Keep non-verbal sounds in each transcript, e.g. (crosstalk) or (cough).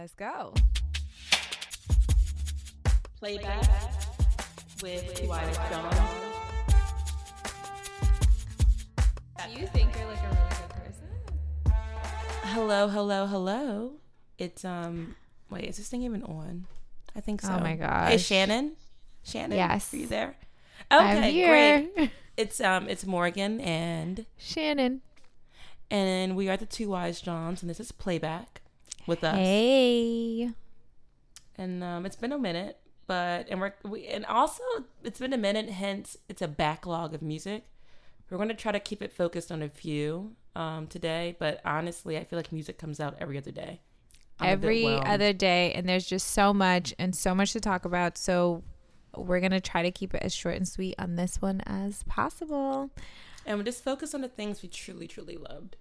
Let's go. Playback with Wyatt Jones. Do you think you're like a really good person? Hello, hello, hello. It's um. Wait, is this thing even on? I think so. Oh my Hey, gosh. Shannon. Shannon. Yes. Are you there? I'm Okay, here. great. (laughs) It's um. It's Morgan and Shannon. and we are the two wise Johns, and this is playback with us. Hey. and um, it's been a minute, but and we're we and also it's been a minute. Hence, it's a backlog of music. We're going to try to keep it focused on a few um, today, but honestly, I feel like music comes out every other day. I'm Every other day, and there's just so much and so much to talk about. So we're gonna try to keep it as short and sweet on this one as possible. and we just focus on the things we truly, truly loved.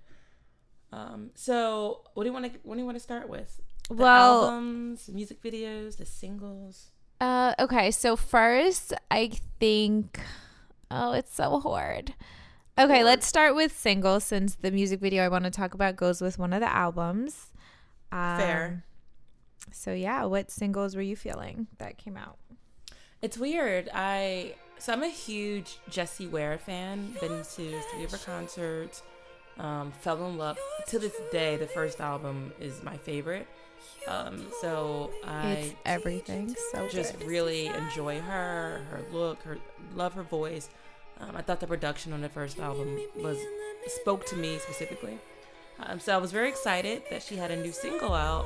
Um, so, what do you want to what do you want to start with? The Well- albums, music videos, the singles. Uh, okay, so first, I think, oh, it's so hard. Okay, Hard. let's start with singles since the music video I want to talk about goes with one of the albums. Um, Fair. So yeah, what singles were you feeling that came out? It's weird. I so I'm a huge Jessie Ware fan. Been to three of her concerts. Um, fell in love. To this day, the first album is my favorite. Um, so I it's everything. So just good. really enjoy her, her look, her love her voice. Um, I thought the production on the first album was spoke to me specifically. Um, so I was very excited that she had a new single out,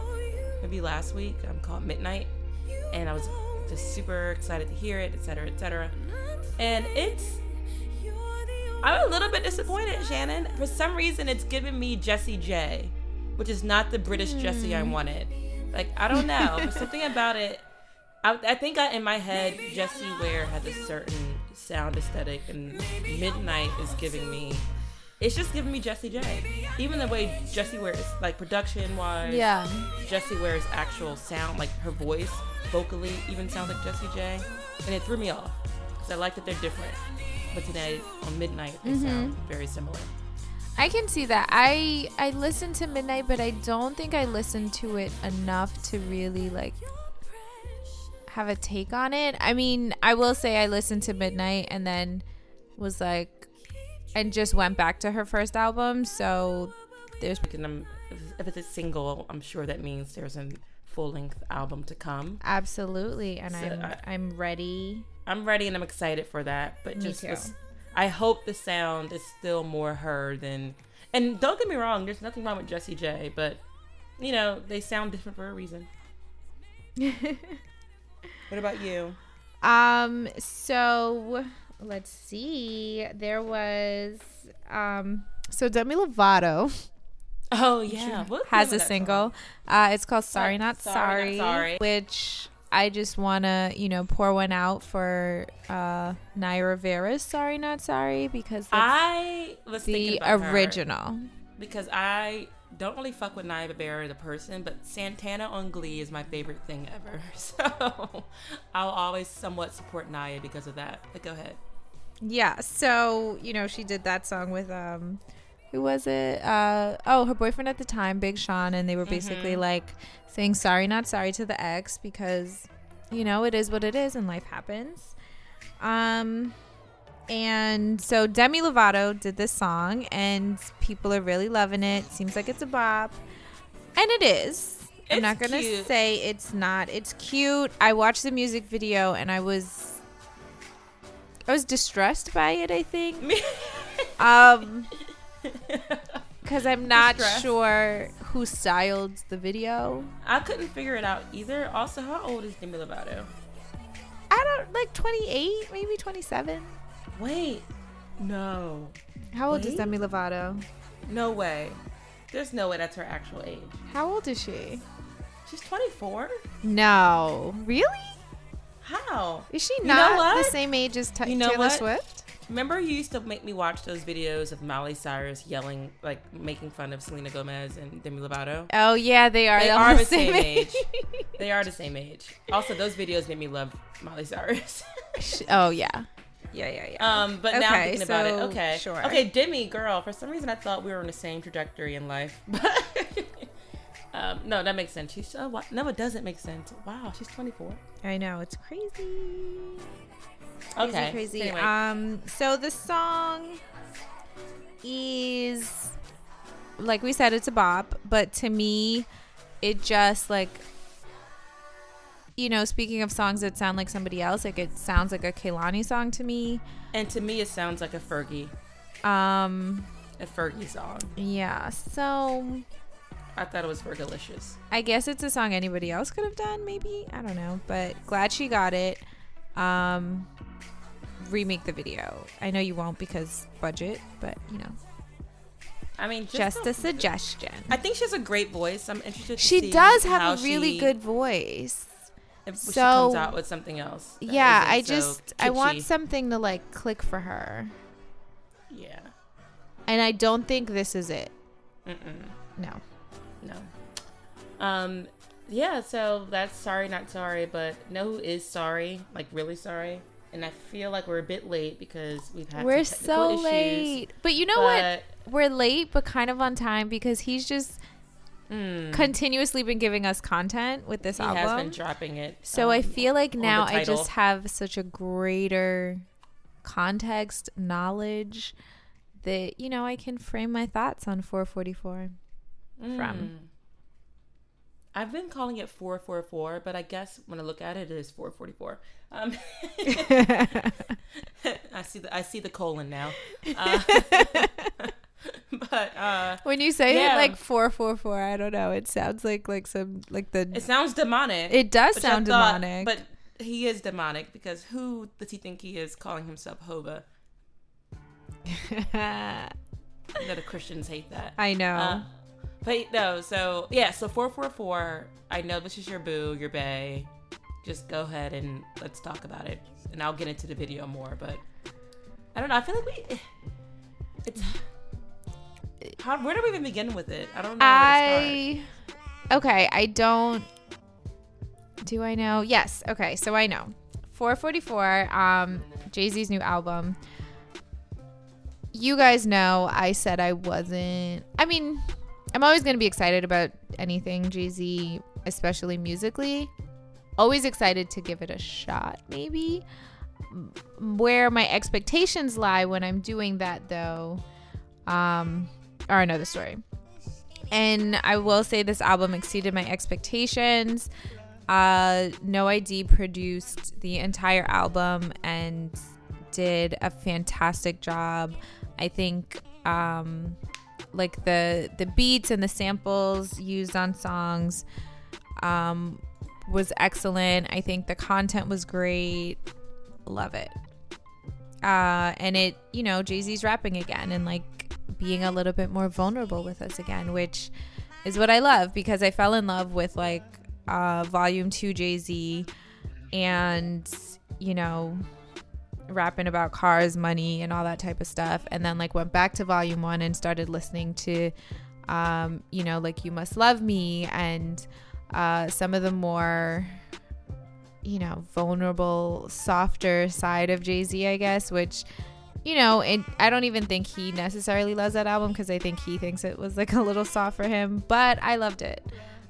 maybe last week, um, called Midnight, and I was just super excited to hear it, etc., etc. And it's I'm a little bit disappointed, Shannon. For some reason, it's giving me Jessie J, which is not the British Jessie I wanted. Like I don't know, There's (laughs) something about it. I, I think I, in my head, Jessie Ware had a certain sound aesthetic, and Midnight is giving me. It's just giving me Jessie J. Even the way Jessie Ware is, like production wise, Yeah. Jessie Ware's actual sound, like her voice, vocally, even sounds like Jessie J, and it threw me off because I like that they're different. But today on Midnight, they mm-hmm. sound very similar. I can see that. I I listened to Midnight, but I don't think I listened to it enough to really like have a take on it. I mean, I will say I listened to Midnight and then was like and just went back to her first album, so there's if- it's a single, I'm sure that means there's a full length album to come. absolutely and So I'm I- I'm ready. I'm ready and I'm excited for that. But Me just, too. this- I hope the sound is still more her than. And don't get me wrong, there's nothing wrong with Jessie J, but you know they sound different for a reason. (laughs) What about you? Um so let's see. There was um so Demi Lovato Oh yeah, What's the has a single. song? Uh, it's called "Sorry Not Sorry Sorry,", Not Sorry. which I just wanna, you know, pour one out for uh, Naya Rivera's "Sorry Not Sorry" because I was the original. because I don't really fuck with Naya Rivera the person, but Santana on Glee is my favorite thing ever. (laughs) So I'll always somewhat support Naya because of that. But go ahead. Yeah, so you know, she did that song with um, who was it? Uh, oh, her boyfriend at the time, Big Sean, and they were basically like saying "Sorry Not Sorry" to the ex because you know it is what it is and life happens. Um, and so Demi Lovato did this song, and people are really loving it. Seems like it's a bop, and it is. I'm not gonna cute. say it's not. It's cute. I watched the music video and I was, I was distressed by it. I think, um, (laughs) (laughs) because I'm not sure who styled the video. I couldn't figure it out either. Also, how old is Demi Lovato? I don't like 28, maybe 27. Wait, no, How old is Demi Lovato? no way. There's no way that's her actual age. How old is she? She's 24. No, really? How? Is she You know not the same age as Ta- You know Taylor what? Swift? Remember, you used to make me watch those videos of Miley Cyrus yelling, like making fun of Selena Gomez and Demi Lovato. Oh yeah, they are. They They're the the same age. (laughs) They are the same age. Also, those videos made me love Miley Cyrus. oh yeah, yeah, yeah, yeah. um, but now I'm Okay, thinking about it. Okay, sure. Okay, Demi, girl. For some reason, I thought we were on the same trajectory in life. (laughs) but Um, no, that makes sense. She's uh, wha- no, it doesn't make sense. Wow, she's 24. I know it's crazy. Crazy, Okay, crazy. Anyway, Um, so the song is like we said, it's a bop, but to me, it just like you know, speaking of songs that sound like somebody else, like it sounds like a Kehlani song to me. and to me, it sounds like a Fergie, Um, a Fergie song. yeah. So I thought it was Fergalicious. I guess it's a song anybody else could have done, maybe. I don't know, but glad she got it. Um, remake the video. I know you won't because budget, but you know, I mean, just, just the- a suggestion. I think she has a great voice. I'm interested. To She does have a really she- good voice. If she so- comes out with something else. Yeah, I isn't so just I want something to like click for her, Yeah. and I don't think this is it. Mm-mm. No. No. Um. Yeah. So that's sorry, not sorry, but know who is sorry? Like really sorry. And I feel like we're a bit late because we've had We're so issues, late. But you know what? We're late, but kind of on time because he's just mm, continuously been giving us content with this he album. He has been dropping it. So I um, feel like now I just have such a greater context, knowledge that, you know, I can frame my thoughts on 444. from. I've been calling it 444, but I guess when I look at it, it is 444. Um, (laughs) I see the I see the colon now. Uh, (laughs) but uh, when you say Yeah. it like 444, I don't know. It sounds like like some like the it sounds demonic. It does sound thought- demonic. But he is demonic because who does he think he is calling himself Hova? (laughs) Know the Christians hate that. I know. Uh, but no, so yeah, so 444. I know this is your boo, your bae. Just go ahead and let's talk about it, and I'll get into the video more. But I don't know. I feel like we. It's. How, where do we even begin with it? I don't know. where to start. I okay, I don't do I know? Yes. Okay, so I know. 444 um Jay-Z's new album. You guys know I said I wasn't I mean, I'm always going to be excited about anything Jay-Z, especially musically. Always excited to give it a shot maybe. Where my expectations lie when I'm doing that though um are another story. And I will say this album exceeded my expectations. Uh, No I.D. produced the entire album and did a fantastic job. I think um, like the the beats and the samples used on songs um, was excellent. I think the content was great. Love it. Uh, and it, you know, Jay Z's rapping again and like being a little bit more vulnerable with us again, which is what I love because I fell in love with like uh, Volume 2 Jay Z and, you know, rapping about cars, money, and all that type of stuff. And then like went back to Volume 1 and started listening to, um, you know, like You Must Love Me and uh, some of the more you know, vulnerable, softer side of Jay Z, I guess, which, you know, and I don't even think he necessarily loves that album because I think he thinks it was like a little soft for him, but I loved it.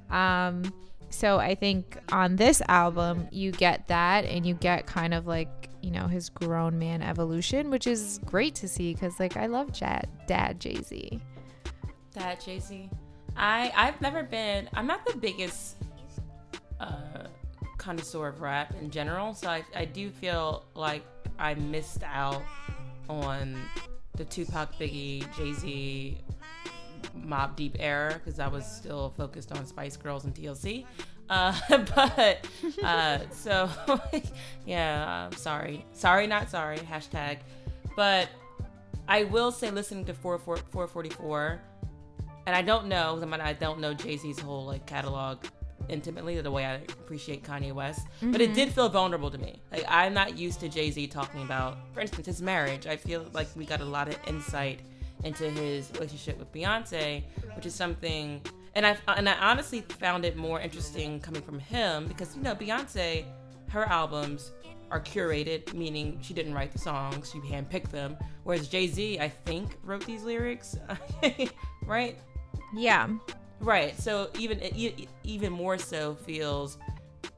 Um, so I think on this album, you get that and you get kind of like, you know, his grown man evolution, which is great to see because, like, I love Jad, Dad Jay Z. That Jay Z. I I've never been. I'm not the biggest uh, connoisseur of rap in general, so I I do feel like I missed out on the Tupac, Biggie, Jay Z, Mobb Deep era because I was still focused on Spice Girls and TLC. Uh, (laughs) but uh, so (laughs) yeah, I'm sorry, sorry, not sorry. Hashtag. But I will say, listening to 4, 4, 444, and I don't know, I, mean, I don't know Jay Z's whole like catalog intimately the way I appreciate Kanye West, but it did feel vulnerable to me. Like I'm not used to Jay Z talking about, for instance, his marriage. I feel like we got a lot of insight into his relationship with Beyonce, which is something. And I and I honestly found it more interesting coming from him because you know Beyonce, her albums are curated, meaning she didn't write the songs, she handpicked them. Whereas Jay Z, I think, wrote these lyrics, (laughs) right? Yeah. Right. So even it even more so feels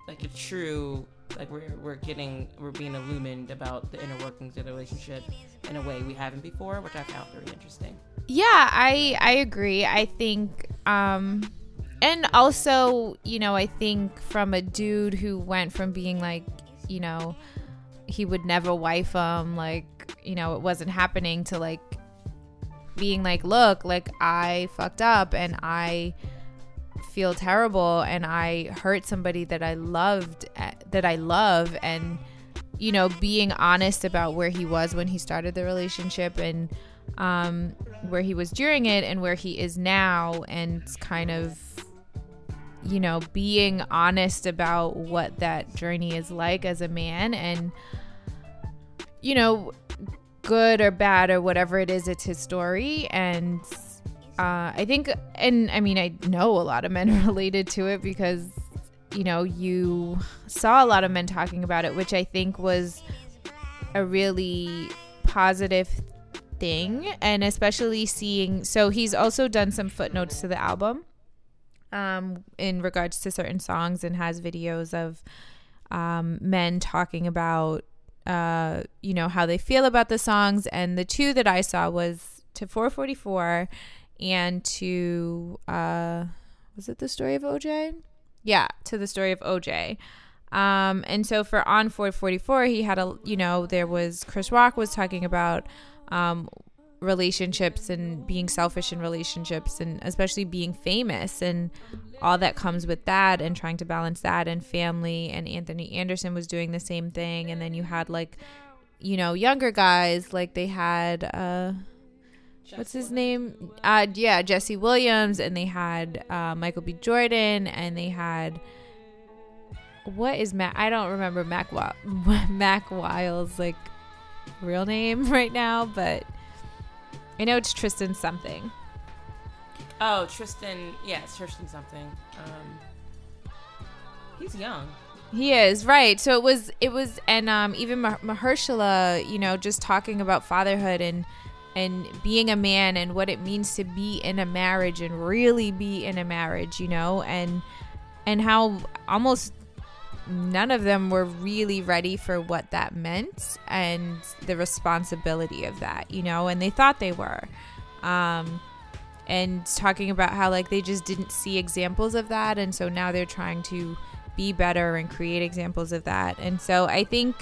like it's true. Like we're we're getting we're being illumined about the inner workings of the relationship in a way we haven't before, which I found very interesting. Yeah, I I agree. I think um and also, you know, I think from a dude who went from being like, you know, he would never wife him, like, you know, it wasn't happening to like being like, look, like I fucked up and I feel terrible and I hurt somebody that I loved eh, that I love and you know, being honest about where he was when he started the relationship and um, where he was during it and where he is now, and kind of, you know, being honest about what that journey is like as a man, and, you know, good or bad or whatever it is, it's his story. And uh, I think, and I mean, I know a lot of men (laughs) related to it because, you know, you saw a lot of men talking about it, which I think was a really positive thing and especially seeing so he's also done some footnotes to the album um in regards to certain songs and has videos of um men talking about uh you know how they feel about the songs and the two that I saw was to 444 and to uh was it the story of OJ? Yeah, to the story of OJ. Um, and so for on 444, he had a, you know, there was Chris Rock was talking about um, relationships and being selfish in relationships and especially being famous and all that comes with that and trying to balance that and family and Anthony Anderson was doing the same thing. And then you had like you know younger guys like they had uh what's his name? Uh yeah Jesse Williams and they had uh Michael B. Jordan and they had what is Mac I don't remember Mac (laughs) Mack Wilds like real name (laughs) right now, but I know it's Tristan something. Oh, Tristan. Yeah, it's Tristan something. Um, he's young. He is right. So it was. It was, and um, even Mahershala, you know, just talking about fatherhood and and being a man and what it means to be in a marriage and really be in a marriage, you know, and and how almost none of them were really ready for what that meant and the responsibility of that, you know, and they thought they were. Um, and talking about how like they just didn't see examples of that and so now they're trying to be better and create examples of that. And so I think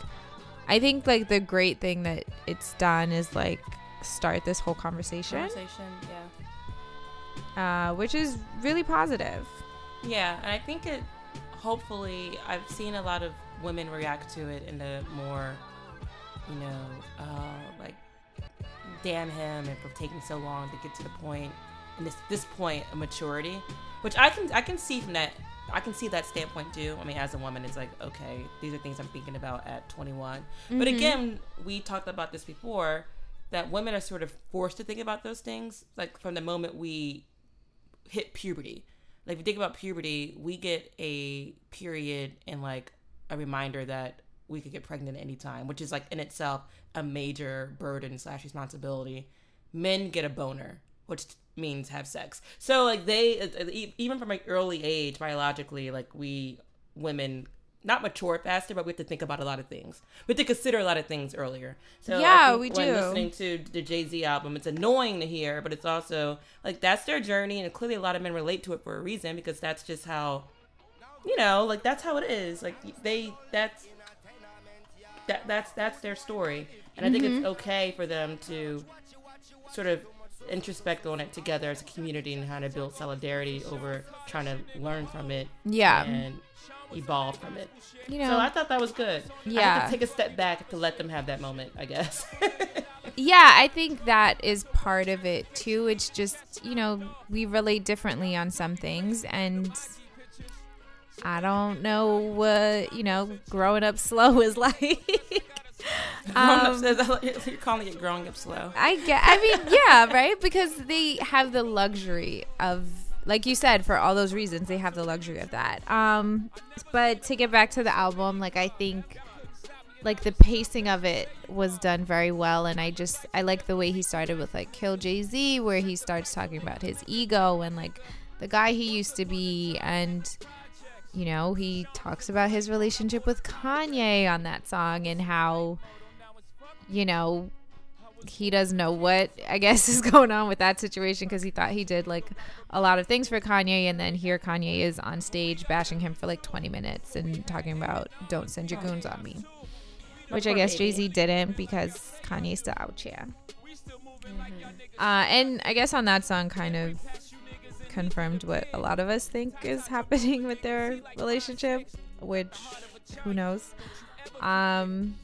I think like the great thing that it's done is like start this whole conversation. Conversation, yeah. Uh, which is really positive. Yeah, and I think it hopefully, I've seen a lot of women react to it in a more, you know, uh, like, damn him and for taking so long to get to the point, and this this point of maturity, which I can I can see from that I can see that standpoint too. I mean, as a woman, it's like, okay, these are things I'm thinking about at 21. Mm-hmm. But again, we talked about this before that women are sort of forced to think about those things, like from the moment we hit puberty like if you think about puberty, we get a period and like a reminder that we could get pregnant anytime, which is like in itself a major burden slash responsibility. Men get a boner, which means have sex. So like they even from an early age biologically, like we women not mature faster, but we have to think about a lot of things. We have to consider a lot of things earlier. So yeah, we when do. Listening to the Jay Z album, it's annoying to hear, but it's also like that's their journey, and clearly a lot of men relate to it for a reason because that's just how, you know, like that's how it is. Like they that's that that's that's their story, and. I think it's mm-hmm. okay for them to sort of introspect on it together as a community and how to build solidarity over trying to learn from it. Yeah. And evolve from it. You know, so I thought that was good. Yeah, take a step back to let them have that moment. I guess. (laughs) yeah, I think that is part of it too. It's just you know we relate differently on some things, and I don't know what you know growing up (laughs) slow is like. (laughs) Um, you're calling it growing up slow. I get. I mean, yeah, right. Because they have the luxury of like you said, for all those reasons, they have the luxury of that. Um, but to get back to the album, like I think, like the pacing of it was done very well, and I just I like the way he started with like Kill Jay Z, where he starts talking about his ego and like the guy he used to be and you know, he talks about his relationship with Kanye on that song and how you know, he doesn't know what I guess (laughs) is going on with that situation because he thought he did like a lot of things for Kanye, and then here Kanye is on stage bashing him for like 20 minutes and talking about "Don't send your goons on me," which I guess Jay Z didn't because Kanye's still out here. Uh, and I guess on that song, kind of confirmed what a lot of us think is (laughs) happening with their relationship, which who knows. Um,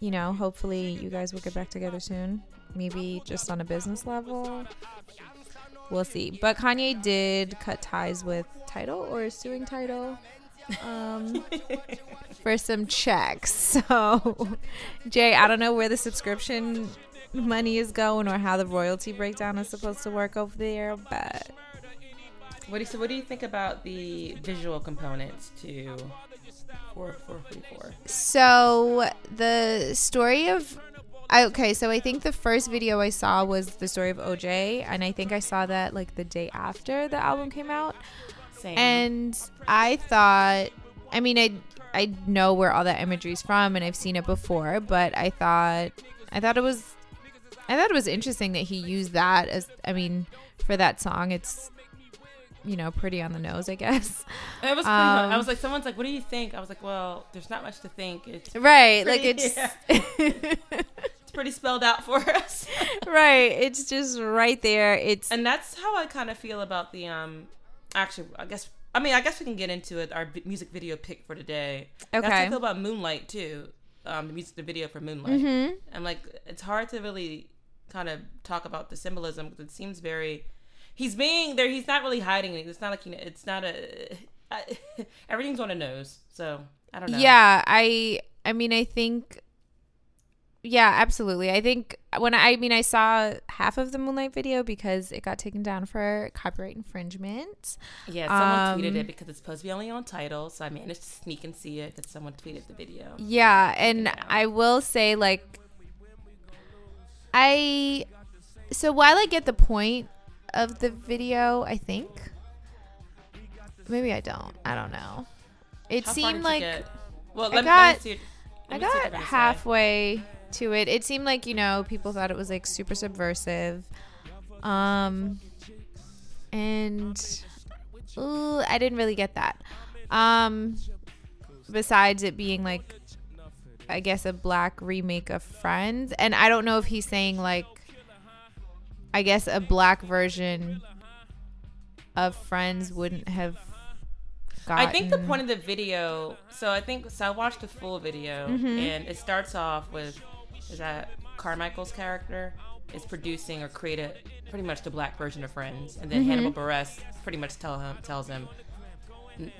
you know, hopefully you guys will get back together soon. Maybe just on a business level. We'll see. But Kanye did cut ties with Tidal or suing Tidal um, (laughs) for some checks. (laughs) So, Jay, I don't know where the subscription money is going or how the royalty breakdown is supposed to work over there, but. What do you, so what do you think about the visual components to four four three four? So the story of I, okay, so I think the first video I saw was the story of OJ, and I think I saw that like the day after the album came out. Same. And I thought, I mean, I I know where all that imagery is from, and I've seen it before, but I thought I thought it was I thought it was interesting that he used that as I mean for that song. It's you know, pretty on the nose, I guess. (laughs) It was pretty Um, I was like, someone's like, what do you think? I was like, well, there's not much to think. It's Right, like Pretty- it's (laughs) it's pretty spelled out for us. (laughs) right. It's just right there. It's and that's how I kind of feel about the um. Actually, I guess I mean I guess we can get into it. Our music video pick for today. That's how I okay. feel about Moonlight too. Um, the music, the video for Moonlight. Mm-hmm. And like, it's hard to really kind of talk about the symbolism because it seems very. He's being there. He's not really hiding it. It's not like you know. It's not a. I, (laughs) everything's on a nose. So I don't know. Yeah, I I mean I think yeah, absolutely. I think when I, I mean I saw half of the Moonlight video because it got taken down for copyright infringement. Yeah. Someone tweeted Um, it because it's supposed to be only on Tidal. So I managed to sneak and see it because someone tweeted the video. Yeah, and. I will say like I so while I get the point of the video, I think maybe I don't. I don't know. It How seemed like? Well, I let, me- let got- see. I got halfway to it. It seemed like, you know, people thought it was like super subversive. Um and ooh, I didn't really get that. Um besides it being like I guess a black remake of Friends and I don't know if he's saying like I guess a black version of Friends wouldn't have I think the point of the video. So I think so. I watched the full video, Mm-hmm. and it starts off with is that Carmichael's character is producing or created pretty much the black version of Friends, and then Mm-hmm. Hannibal Buress pretty much tell him tells him,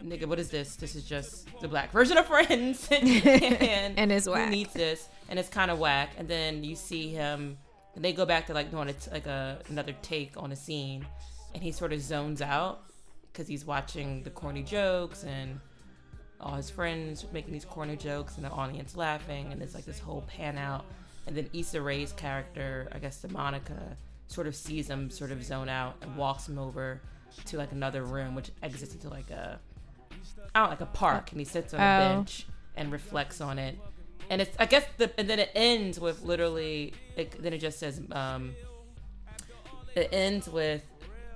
"Nigga, what is this? This is just the black (laughs) version of Friends, (laughs) and, And it's who needs this? And it's kind of whack." And then you see him, and they go back to like doing a t- like a another take on a scene, and he sort of zones out because he's watching the corny jokes and all his friends making these corny jokes and the audience laughing. And it's like this whole pan out. And then Issa Rae's character I guess the Monica sort of sees him sort of zone out and walks him over to like another room which exits into like a I don't know, like a park. Uh, and he sits on a Oh. bench and reflects on it and it's I guess the and then it ends with literally it, then it just says um it ends with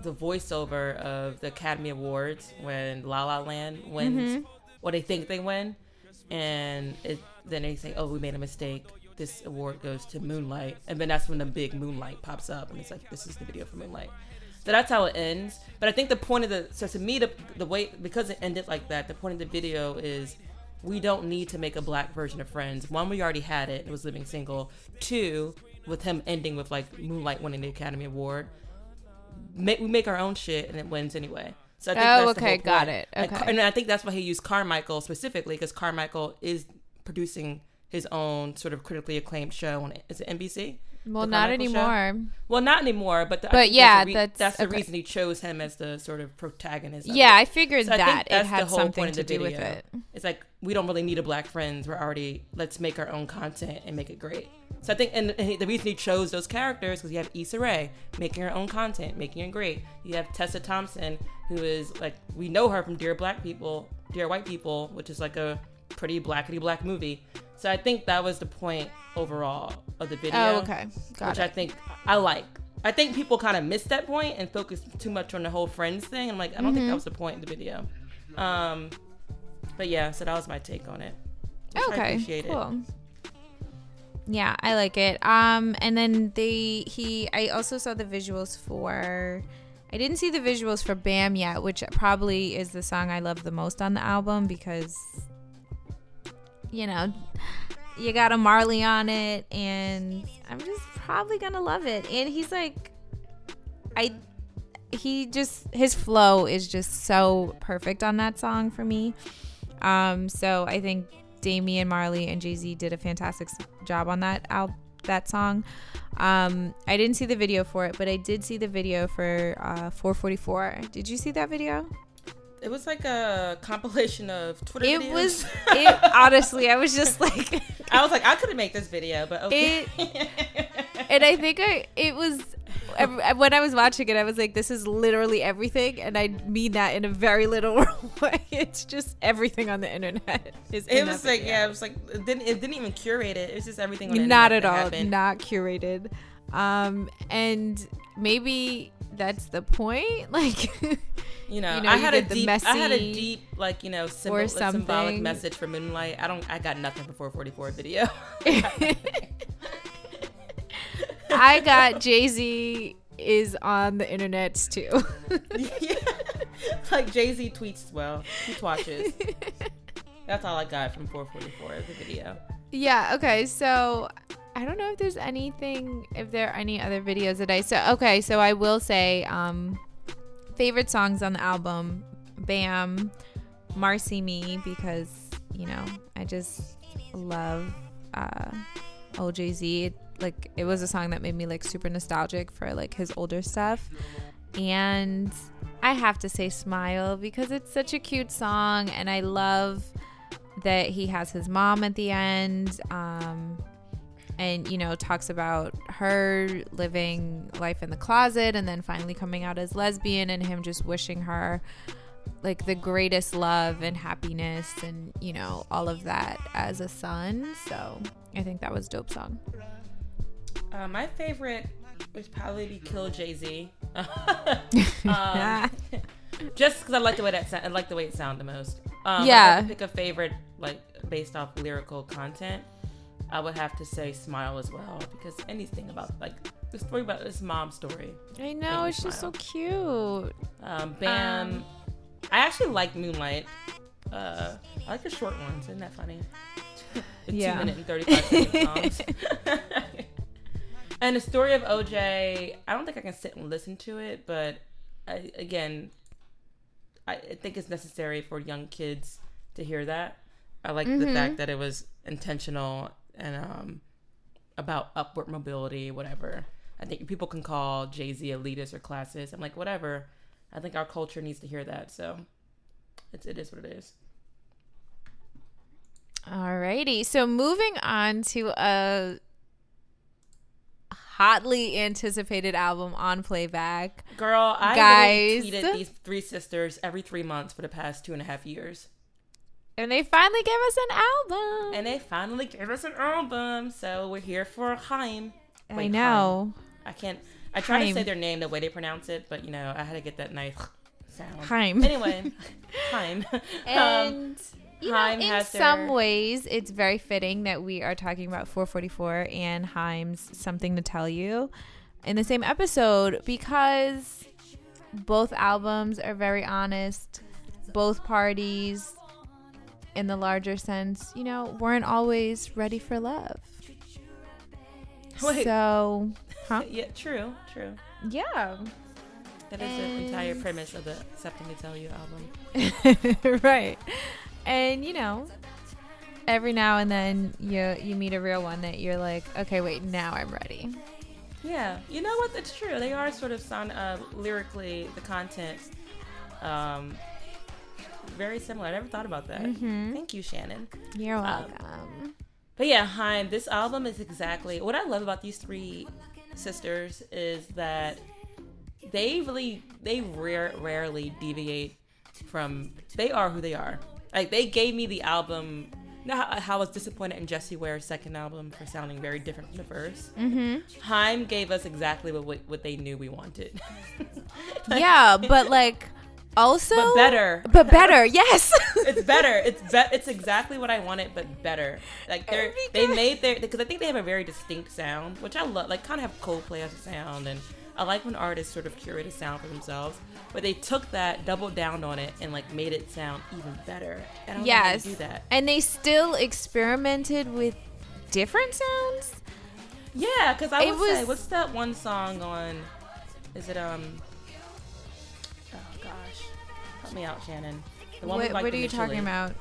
the voiceover of the Academy Awards when La La Land wins what they think they win, and it, then they say, "Oh, we made a mistake. This award goes to Moonlight," and then that's when the big Moonlight pops up, and it's like, "This is the video for Moonlight." So that's how it ends. But I think the point of the so to me the the way because it ended like that, the point of the video is we don't need to make a black version of Friends. One, we already had it; it was Living Single. Two, with him ending with like Moonlight winning the Academy Award, make, we make our own shit and it wins anyway. So I think Oh, that's the okay, whole got it. Like, Okay. and I think that's why he used Carmichael specifically because Carmichael is producing his own sort of critically acclaimed show on is it NBC? Well, not Carmichael Show? anymore. Well, not anymore, but the, But yeah, re- that's- that's the okay. reason he chose him as the sort of protagonist. of Yeah, it. I figured So I that it that's had something to do with it. It's like we don't really need a black friends. We're already let's make our own content and make it great. So I think, and, and the reason he chose those characters because you have Issa Rae making her own content, making it great. You have Tessa Thompson, who is like we know her from Dear Black People, Dear White People, which is like a pretty blackety black movie. So I think that was the point overall of the video. Oh, okay. Got which it. I think I like. I think people kind of missed that point and focused too much on the whole friends thing. I'm like, I don't Mm-hmm. think that was the point in the video. Um, but yeah, so that was my take on it. Okay. appreciate it. cool. Yeah, I like it. Um, and then they he I also saw the visuals for. I didn't see the visuals for Bam yet, which probably is the song I love the most on the album because, you know, you got a Marley on it, and I'm just probably gonna love it. And he's like, I, he just his flow is just so perfect on that song for me. Um, so I think Damian Marley and Jay Z did a fantastic job on that al- that song. Um, I didn't see the video for it, but I did see the video for uh, 444. Did you see that video? It was like a compilation of Twitter It videos. was (laughs) it honestly. I was just like, I was like, I couldn't make this video, but okay. and I think I it was when I was watching it, I was like, this is literally everything, and I mean that in a very literal (laughs) way. It's just everything on the internet. Is it was like, yeah, it was like, it didn't, it didn't even curate it. It was just everything. On the not at all happened. not curated um and maybe that's the point (laughs) like You know, you know, I had a deep, I had a deep, like you know, symbol, symbolic message for Moonlight. I don't, I got nothing for 444 video. (laughs) i got (laughs) jay-z is on the internet too yeah. like Jay Z tweets well, he watches. That's all I got from 444 of the video. yeah okay so i don't know if there's anything if there are any other videos that i saw okay so i will say um favorite songs on the album bam marcy me because you know i just love uh old jay-z. Like it was a song that made me like super nostalgic for like his older stuff. And i have to say smile because it's such a cute song and i love that he has his mom at the end. Um and you know talks about her living life in the closet and then finally coming out as lesbian and him just wishing her like the greatest love and happiness and you know all of that as a son so i think that was a dope song Uh, my favorite would probably be Kill Jay Z. (laughs) um, (laughs) just because I like the way that sound, I like the way it sounded the most. Um, Yeah. Pick a favorite, like based off lyrical content, I would have to say Smile as well because anything about like the story about this mom story. i know it's just so cute Um, Bam. Um, I actually like Moonlight. Uh, I like the short ones. Isn't that funny? the (laughs) Yeah. two minute and 35 second songs. (laughs) and the story of OJ, I don't think I can sit and listen to it, but I, again, I I think it's necessary for young kids to hear that. I like the Mhm. fact that it was intentional and um, about upward mobility, whatever. I think people can call Jay Z elitist or classist. I'm like, whatever. I think our culture needs to hear that. So it's, it is what it is. Alrighty. So moving on to a hotly anticipated album on playback. Girl, I Guys. tweeted these three sisters every three months for the past two and a half years. And they finally gave us an album. And they finally gave us an album. So we're here for Haim. I Wait, know. I can't. I try to say their name the way they pronounce it, but you know, I had to get that nice sound. Haim. Anyway, (laughs) Haim. (laughs) um, And you know, Haim in some their- ways, it's very fitting that we are talking about 444 and Haim's Something to Tell You in the same episode because both albums are very honest. Both parties, in the larger sense, you know, weren't always ready for love. Wait. So, huh? (laughs) yeah, true, true. Yeah. That is the entire premise of the Something to Tell You album. (laughs) right. And you know, every now and then you you meet a real one that you're like, okay, wait, now I'm ready. Yeah, you know what? It's true. They are sort of sound uh, lyrically the content, um, very similar. I never thought about that. Mhm. Thank you, Shannon. You're Um, welcome. but yeah, Haim, this album is exactly what I love about these three sisters is that they really they rare, rarely deviate from they are who they are. Like they gave me the album. You know how, how I was disappointed in Jessie Ware's second album for sounding very different from the 1st Mm-hmm. Haim gave us exactly what what they knew we wanted. (laughs) like, yeah, but like also but better. but better yes. (laughs) It's better. It's be- it's exactly what i wanted but better. Like they're they made their because i think they have a very distinct sound which i love like kind of have coldplay as a sound and i like when artists sort of curate a sound for themselves but they took that doubled down on it and like made it sound even better. And yes. do that. And they still experimented with different sounds? Yeah because i would was, say what's that one song on is it um Help me out, Shannon. The one what, what are you talking about?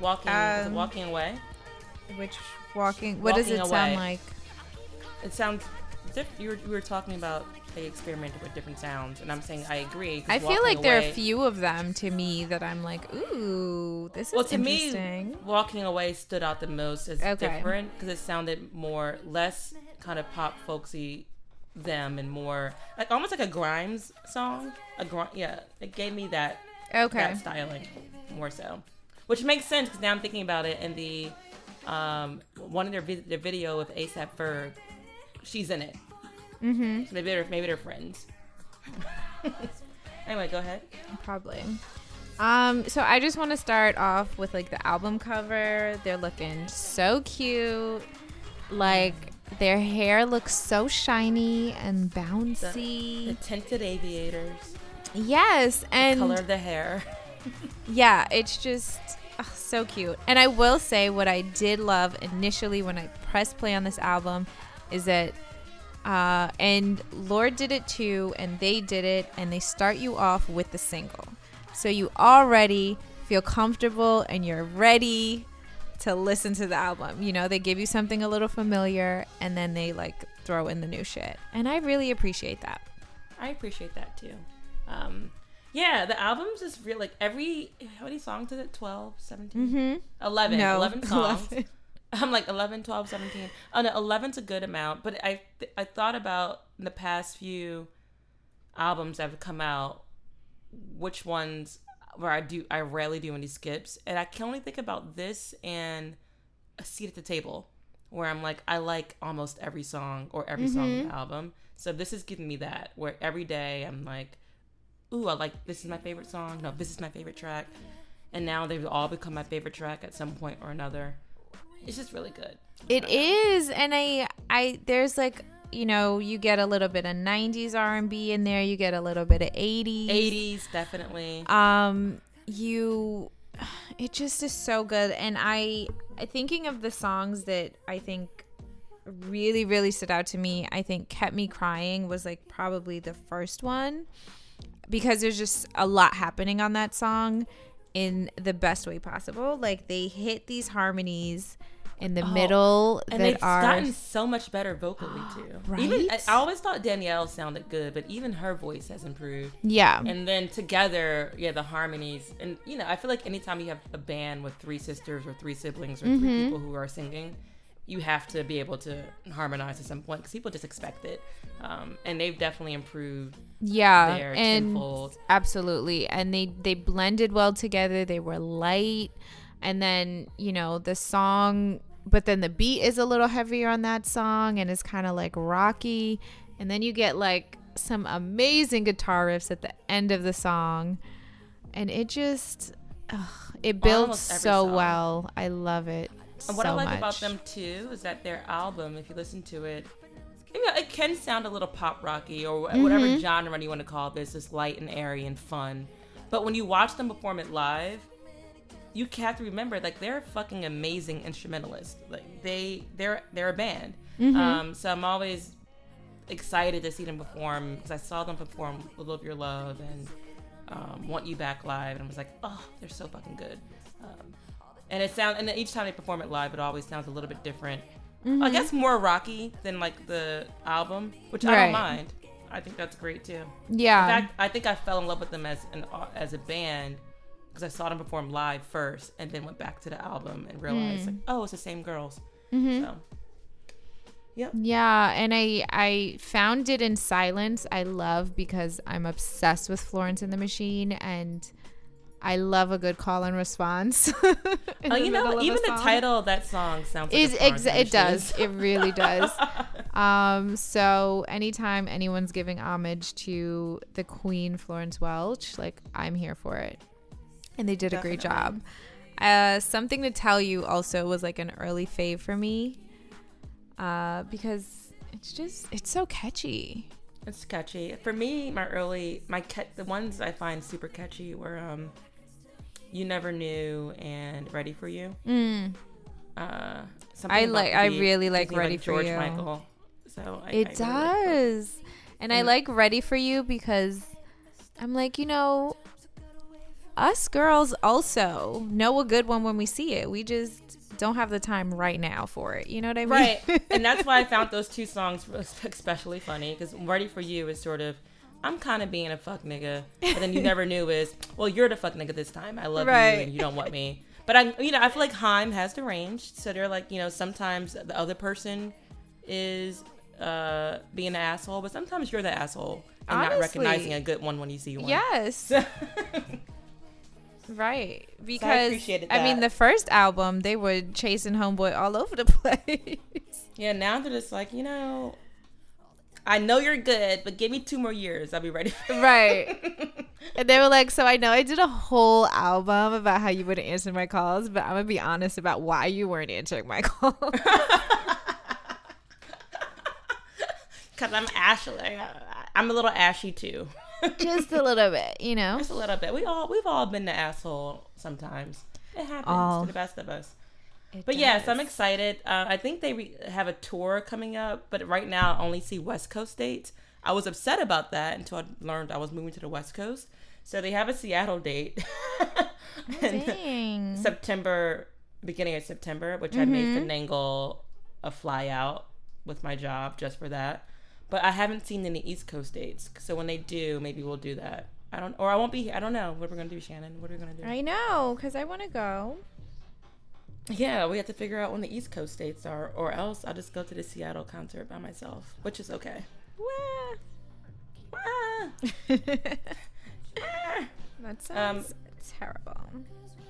Walking, um, walking away. Which walking? What walking does it away. sound like? It sounds. Diff- you, were, you were talking about they experimented with different sounds, and I'm saying I agree. I feel like away, there are a few of them to me that I'm like, ooh, this is well, to interesting. me, walking away stood out the most as okay. different because it sounded more less kind of pop folksy them and more like almost like a Grimes song. A gr- yeah, it gave me that okay that styling more so, which makes sense because now I'm thinking about it. And the um one of their vi- their video with ASAP Ferg, she's in it. Mm-hmm. So maybe they're maybe they're friends. (laughs) anyway, go ahead. Probably. Um, so I just want to start off with like the album cover. They're looking so cute. Like their hair looks so shiny and bouncy. The, the tinted aviators. Yes, and the color of the hair. (laughs) yeah, it's just oh, so cute. And I will say what I did love initially when I pressed play on this album is that uh, and Lorde did it too, and they did it, and they start you off with the single. So you already feel comfortable and you're ready to listen to the album. You know, they give you something a little familiar and then they like throw in the new shit. And I really appreciate that. I appreciate that too. Um, yeah, the album's just real like every how many songs is it? 12, 17? Mm-hmm. 11. No, 11 (laughs) songs. 11. I'm like 11, 12, 17. Oh no, 11's a good amount, but I I thought about in the past few albums that have come out which ones where I do I rarely do any skips, and I can only think about this and a seat at the table, where I'm like I like almost every song or every mm-hmm. song on the album. So this is giving me that where every day I'm like, ooh, I like this is my favorite song. No, this is my favorite track, and now they've all become my favorite track at some point or another. It's just really good. It is, and I I there's like you know, you get a little bit of 90s R&B in there, you get a little bit of 80s. 80s definitely. Um you it just is so good and I thinking of the songs that I think really really stood out to me, I think Kept Me Crying was like probably the first one because there's just a lot happening on that song in the best way possible. Like they hit these harmonies in the oh, middle and they've are... gotten so much better vocally (gasps) too. right? Even I, I always thought Danielle sounded good, but even her voice has improved. Yeah. And then together, yeah, the harmonies, and you know, I feel like anytime you have a band with three sisters or three siblings or mm-hmm. three people who are singing, you have to be able to harmonize at some point because people just expect it. Um, and they've definitely improved. Yeah, and tenfold. absolutely, and they they blended well together. They were light, and then you know the song but then the beat is a little heavier on that song and it's kind of like rocky and then you get like some amazing guitar riffs at the end of the song and it just ugh, it builds so song. well i love it and what so i like much. about them too is that their album if you listen to it you know, it can sound a little pop rocky or whatever mm-hmm. genre you want to call this, just light and airy and fun. But when you watch them perform it live, you have to remember like they're fucking amazing instrumentalists. Like they they're they're a band. Mm-hmm. Um, so I'm always excited to see them perform because I saw them perform with Love Your Love and um, Want You Back live, and I was like, oh, they're so fucking good. Um, and it sounds and each time they perform it live, it always sounds a little bit different. Mm-hmm. I guess more rocky than like the album, which right. I don't mind. I think that's great too. Yeah. In fact, I think I fell in love with them as an as a band because I saw them perform live first, and then went back to the album and realized Mm. like, oh, it's the same girls. Mhm. So, yep. Yeah, and I I found it in silence. I love because I'm obsessed with Florence and the Machine, and I love a good call and response. (laughs) Oh, you know, even the title of that song sounds like is a Florence it does it really does (laughs) um so anytime anyone's giving homage to the queen florence welch like i'm here for it and they did a great job uh something to tell you also was like an early fave for me uh because it's just it's so catchy It's catchy. For me, my early my ca- the ones I find super catchy were um You Never Knew and Ready for You. mm. Uh something I like- I really like Ready for George You. Michael. So I, it I really like does and i like ready for you because i'm like you know us girls also know a good one when we see it we just don't have the time right now for it you know what i mean Right. (laughs) and that's why I found those two songs especially funny because Ready for You is sort of I'm kind of being a fuck nigga, but then you never knew is well you're the fuck nigga this time. I love Right. you and you don't want me. But I, you know, I feel like Haim has the range, so they're like, you know, sometimes the other person is uh being an asshole, but sometimes you're the asshole and not recognizing a good one when you see one. yes (laughs) right because I, appreciated mean the first album they were chasing homeboy all over the (laughs) place Yeah, now they're just like, you know, I know you're good, but give me two more years. I'll be ready. For right (laughs) and they were like so i know i did a whole album about how you wouldn't answer my calls but i'm gonna be honest about why you weren't answering my (laughs) calls Cause I'm Ashley. I'm a little ashy too. (laughs) just a little bit you know Just a little bit. We all we've all been the asshole sometimes. It happens All. to the best of us. It But yes, I'm excited. Uh, I think they re- have a tour coming up, but right now I only see West Coast dates. I was upset about that until I learned I was moving to the West Coast. So they have a Seattle date (laughs) (laughs) Dang. September, beginning of September, which I made Mm-hmm. finagle a fly out with my job just for that. But I haven't seen any East Coast dates. So when they do, maybe we'll do that. I don't, or I won't be. I don't know what we're gonna do, Shannon. What are we gonna do? I know, because I want to go. Yeah, we have to figure out when the East Coast dates are, or else I'll just go to the Seattle concert by myself, which is okay. Ah. (laughs) that sounds terrible.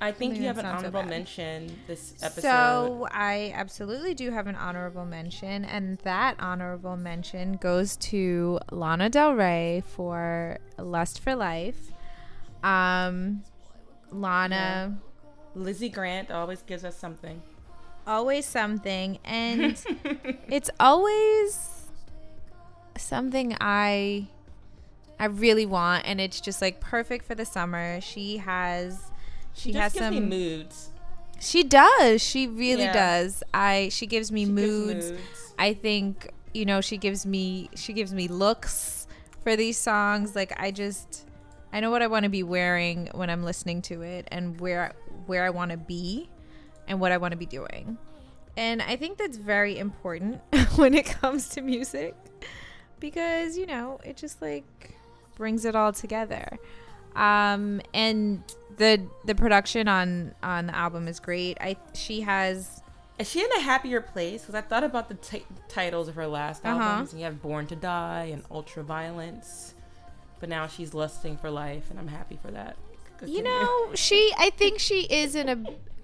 I think Maybe you have an not so honorable mention this episode. So I absolutely do have an honorable mention, and that honorable mention goes to Lana Del Rey for "Lust for Life." Um, Lana, Lizzie Grant always gives us something. always something, and (laughs) it's always something I I really want, and it's just like perfect for the summer. She has. She, She has gives some me moods. She does. She really Yeah. does. I she gives me She gives moods. moods. I think, you know, she gives me she gives me looks for these songs. Like I just I know what I want to be wearing when I'm listening to it and where where I want to be and what I want to be doing. And I think that's very important (laughs) when it comes to music because, you know, it just like brings it all together. Um and the the production on on the album is great. I she has Is she in a happier place? Because I thought about the ti- titles of her last Uh-huh. albums. And you have Born to Die and Ultra Violence. But now she's lusting for life, and I'm happy for that. you know she i think she is in a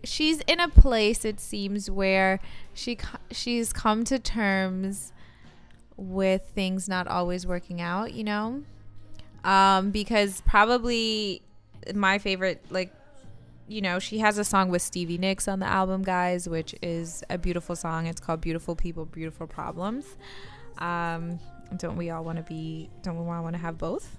she's in a place it seems where she she's come to terms with things not always working out you know um because probably my favorite like you know she has a song with stevie nicks on the album guys which is a beautiful song. It's called beautiful people beautiful problems. Um don't we all want to be don't we all want to have both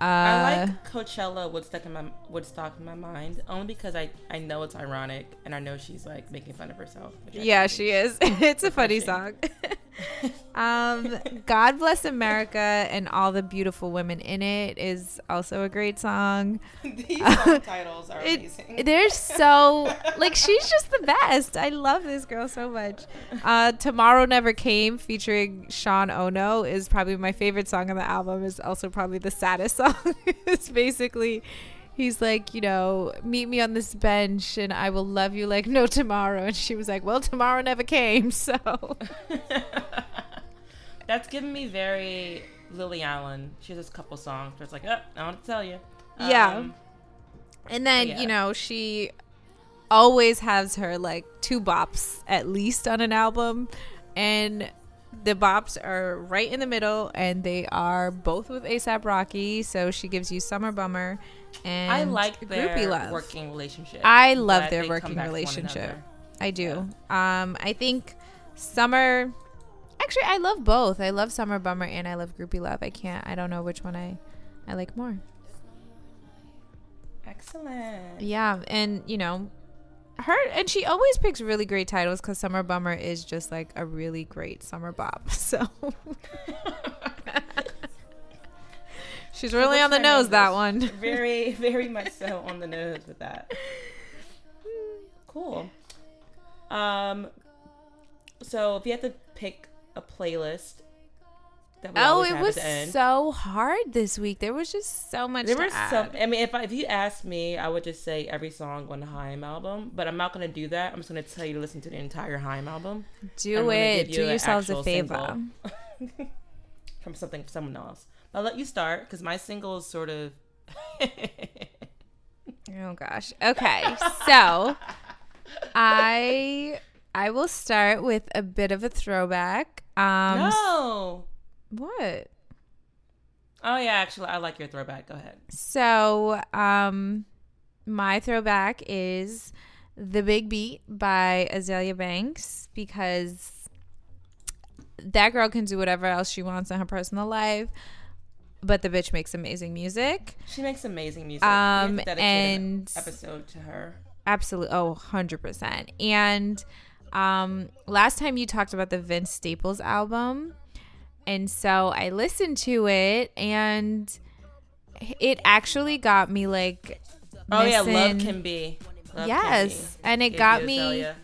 uh, I like Coachella Woodstock in my Woodstock in my mind only because I I know it's ironic and I know she's like making fun of herself. Yeah, she is. (laughs) it's a funny song. (laughs) Um, God Bless America and all the beautiful women in it is also a great song. (laughs) These song titles are It, amazing. they're so like she's just the best. I love this girl so much. Uh, Tomorrow Never Came featuring Sean Ono is probably my favorite song on the album. Is also probably the saddest song. It's (laughs) basically he's like, you know, meet me on this bench and I will love you like no tomorrow. And she was like, well, tomorrow never came. (laughs) So (laughs) That's giving me very Lily Allen. She has a couple songs where it's like, oh, I want to tell you. Yeah. Um, And then, Yeah. you know, she always has her like two bops at least on an album. And the bops are right in the middle and they are both with ASAP Rocky. So she gives you Summer Bummer and I like Groupie Love. working relationship. I love their working back to one relationship. I do. Um, I think Summer. Actually, I love both. I love Summer Bummer and I love Groupie Love. I can't. I don't know which one I, I like more. Excellent. Yeah, and you know, her and she always picks really great titles because Summer Bummer is just like a really great summer bop. (laughs) So (laughs) she's really on the nose that one. (laughs) very, very much so on the nose with that. Cool. Um, so if you had to pick a playlist that Oh, it was at the end, so hard this week. There was just so much. there were some. I mean, if I, if you asked me, I would just say every song on the Haim album, but I'm not going to do that. I'm just going to tell you to listen to the entire Haim album I'm Do it. give Do yourselves a favor. (laughs) from something someone else. I'll let you start because my single is sort of. (laughs) Oh gosh. Okay. So I I will start with a bit of a throwback. Um no. What? Oh yeah, actually, I like your throwback. Go ahead. So um my throwback is The Big Beat by Azealia Banks because that girl can do whatever else she wants in her personal life, but the bitch makes amazing music. She makes amazing music. Um, we have to and- an episode to her. Absolutely. Oh, 100%. And um, last time you talked about the Vince Staples album. And so I listened to it and it actually got me like. Oh yeah, love can be. Love Can Yes. Be. And it got me. Azealia.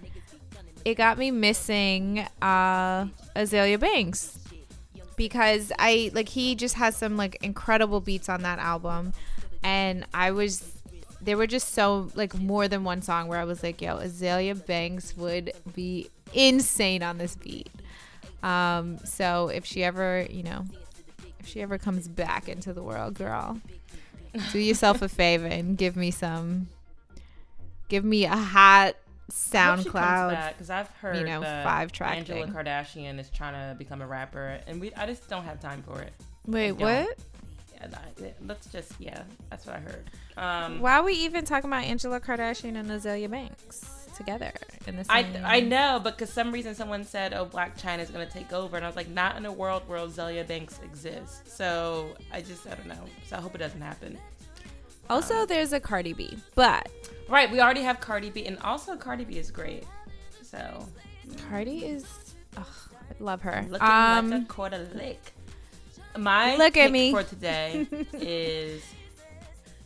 It got me missing uh, Azealia Banks because I like he just has some like incredible beats on that album, and I was there were just so like more than one song where I was like, yo, Azealia Banks would be insane on this beat. Um, so if she ever, you know, if she ever comes back into the world, girl, do yourself a favor and give me some, give me a hot SoundCloud. because I've heard you know, five-track Angela thing. Kardashian is trying to become a rapper, and we I just don't have time for it. Wait, what? Yeah, nah, let's just yeah, that's what I heard. Um, Why are we even talking about Angela Kardashian and Azealia Banks together in the I? I know, but because some reason someone said, "Oh, Blac Chyna is gonna take over," and I was like, "Not in a world where Azealia Banks exists." So I just I don't know. So I hope it doesn't happen. Also, there's a Cardi B, but Right, we already have Cardi B, and also Cardi B is great. So Cardi is, ugh, I love her. looking Um, like a quarter lick. My Look at me. for today (laughs) is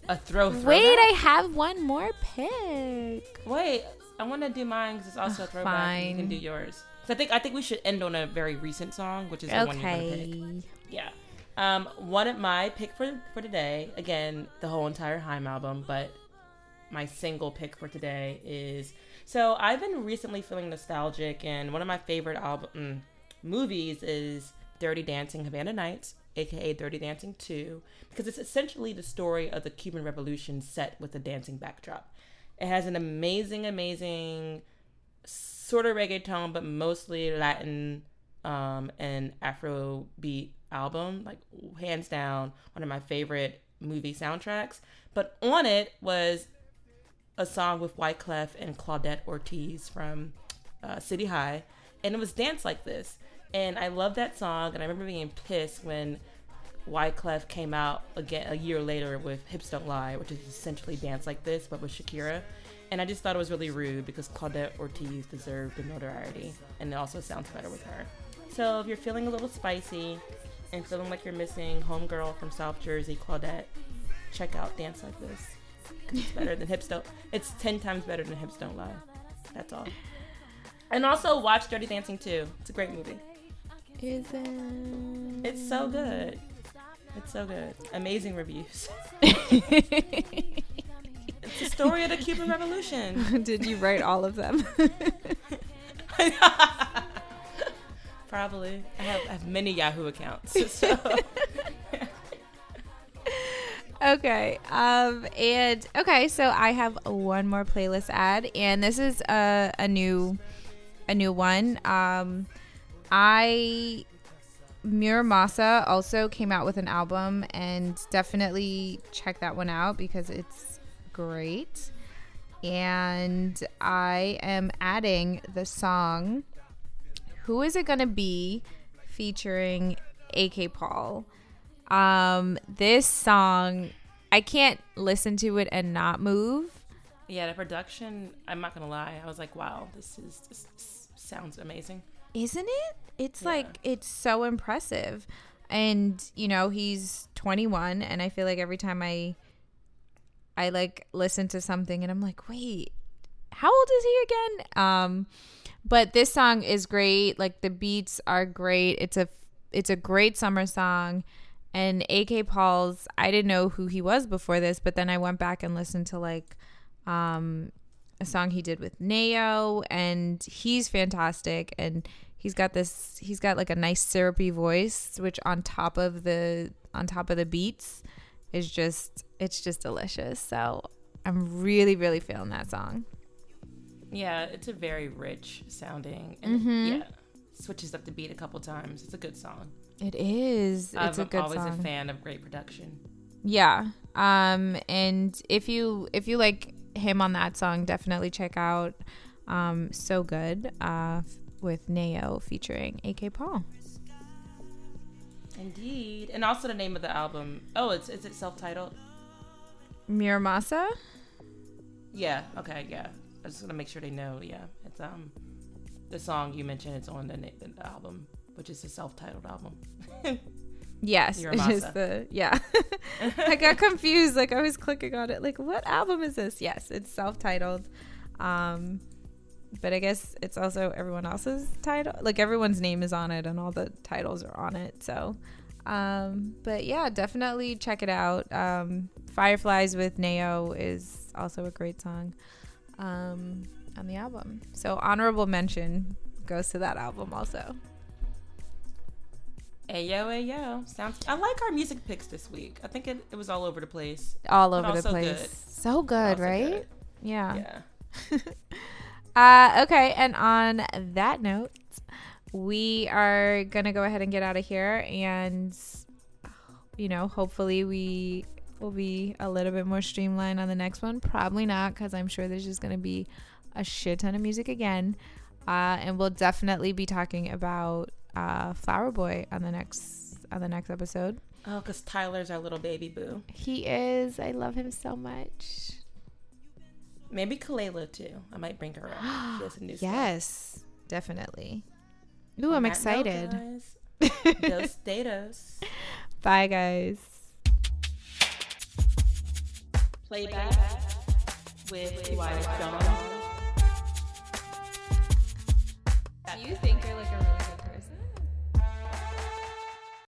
a throw. wait. I have one more pick. wait. I want to do mine because it's also a Ugh, throwback. and You can do yours. So I think I think we should end on a very recent song, which is the one you're gonna pick. Okay. Yeah. Um, one of my pick for for today, again, the whole entire Haim album, but my single pick for today is so I've been recently feeling nostalgic, and one of my favorite album mm, movies is Dirty Dancing Havana Nights, aka Dirty Dancing 2, because it's essentially the story of the Cuban Revolution set with a dancing backdrop. It has an amazing, amazing sort of reggaeton, but mostly Latin um, and Afro beat album. Like hands down, one of my favorite movie soundtracks. But on it was a song with Wyclef and Claudette Ortiz from uh, City High, and it was "Dance Like This." And I love that song, and I remember being pissed when Wyclef came out again a year later with "Hips Don't Lie," which is essentially "Dance Like This" but with Shakira. And I just thought it was really rude because Claudette Ortiz deserved the notoriety, and it also sounds better with her. So if you're feeling a little spicy and feeling like you're missing homegirl from South Jersey, Claudette, check out Dance Like This. it's better than Hips Don't. It's ten times better than Hips Don't Lie. That's all. And also watch Dirty Dancing 2. It's a great movie. Is it? It's so good. It's so good. Amazing reviews. It's the story of the Cuban Revolution. (laughs) Did you write all of them? (laughs) Probably. I have, I have many Yahoo accounts. So. (laughs) okay. Um. And okay. So I have one more playlist ad, and this is a a new, a new one. Um, I Mura Masa also came out with an album, and definitely check that one out because it's great. And I am adding the song Who Is It Gonna Be featuring AK Paul. Um, this song, I can't listen to it and not move. Yeah, the production, I'm not to lie. I was like, wow, this is this sounds amazing. Isn't it? It's Yeah. like it's so impressive. And, you know, he's 21 and I feel like every time I I like listen to something and I'm like, "Wait, how old is he again?" Um but this song is great. Like the beats are great. It's a it's a great summer song. And AK Paul's I didn't know who he was before this, but then I went back and listened to like um a song he did with NAO and he's fantastic and he's got this he's got like a nice syrupy voice which on top of the on top of the beats is just it's just delicious. So I'm really really feeling that song. Yeah, it's a very rich sounding. And Mhm. yeah, switches up the beat a couple times. It's a good song. It is. It's I'm a good always song. a fan of great production. Yeah. Um and if you if you like him on that song, definitely check out um So Good uh with NAO featuring AK Paul. Indeed. And also the name of the album. Oh, it's is it self-titled? Mura Masa? Yeah. Okay. Yeah. I just want to make sure they know. Yeah. It's um the song you mentioned. It's on the, the album, which is a self-titled album. (laughs) Yes, (laughs) it is the yeah. (laughs) I got confused. Like I was clicking on it. Like what album is this? Yes, it's self-titled. Um, but I guess it's also everyone else's title. Like everyone's name is on it, and all the titles are on it. So, um, but yeah, definitely check it out. Um, Fireflies with NAO is also a great song um, on the album. So honorable mention goes to that album also. Ayo, ayo. Sounds. I like our music picks this week. I think it, it was all over the place. all over the place. good. So good, right? good. Yeah. Yeah. (laughs) Uh, okay, and on that note, we are gonna go ahead and get out of here, and you know, hopefully we will be a little bit more streamlined on the next one. Probably not, because I'm sure there's just gonna be a shit ton of music again, uh, and we'll definitely be talking about uh, Flower Boy on the next on the next episode. Oh, because Tyler's our little baby boo. He is. I love him so much. Maybe Kelela too. I might bring her up. She has a (gasps) new stuff. Yes, definitely. Ooh, I'm that note, excited. guys, (laughs) Dos datos. Bye, guys. Playback with Dwight Jones. Do you think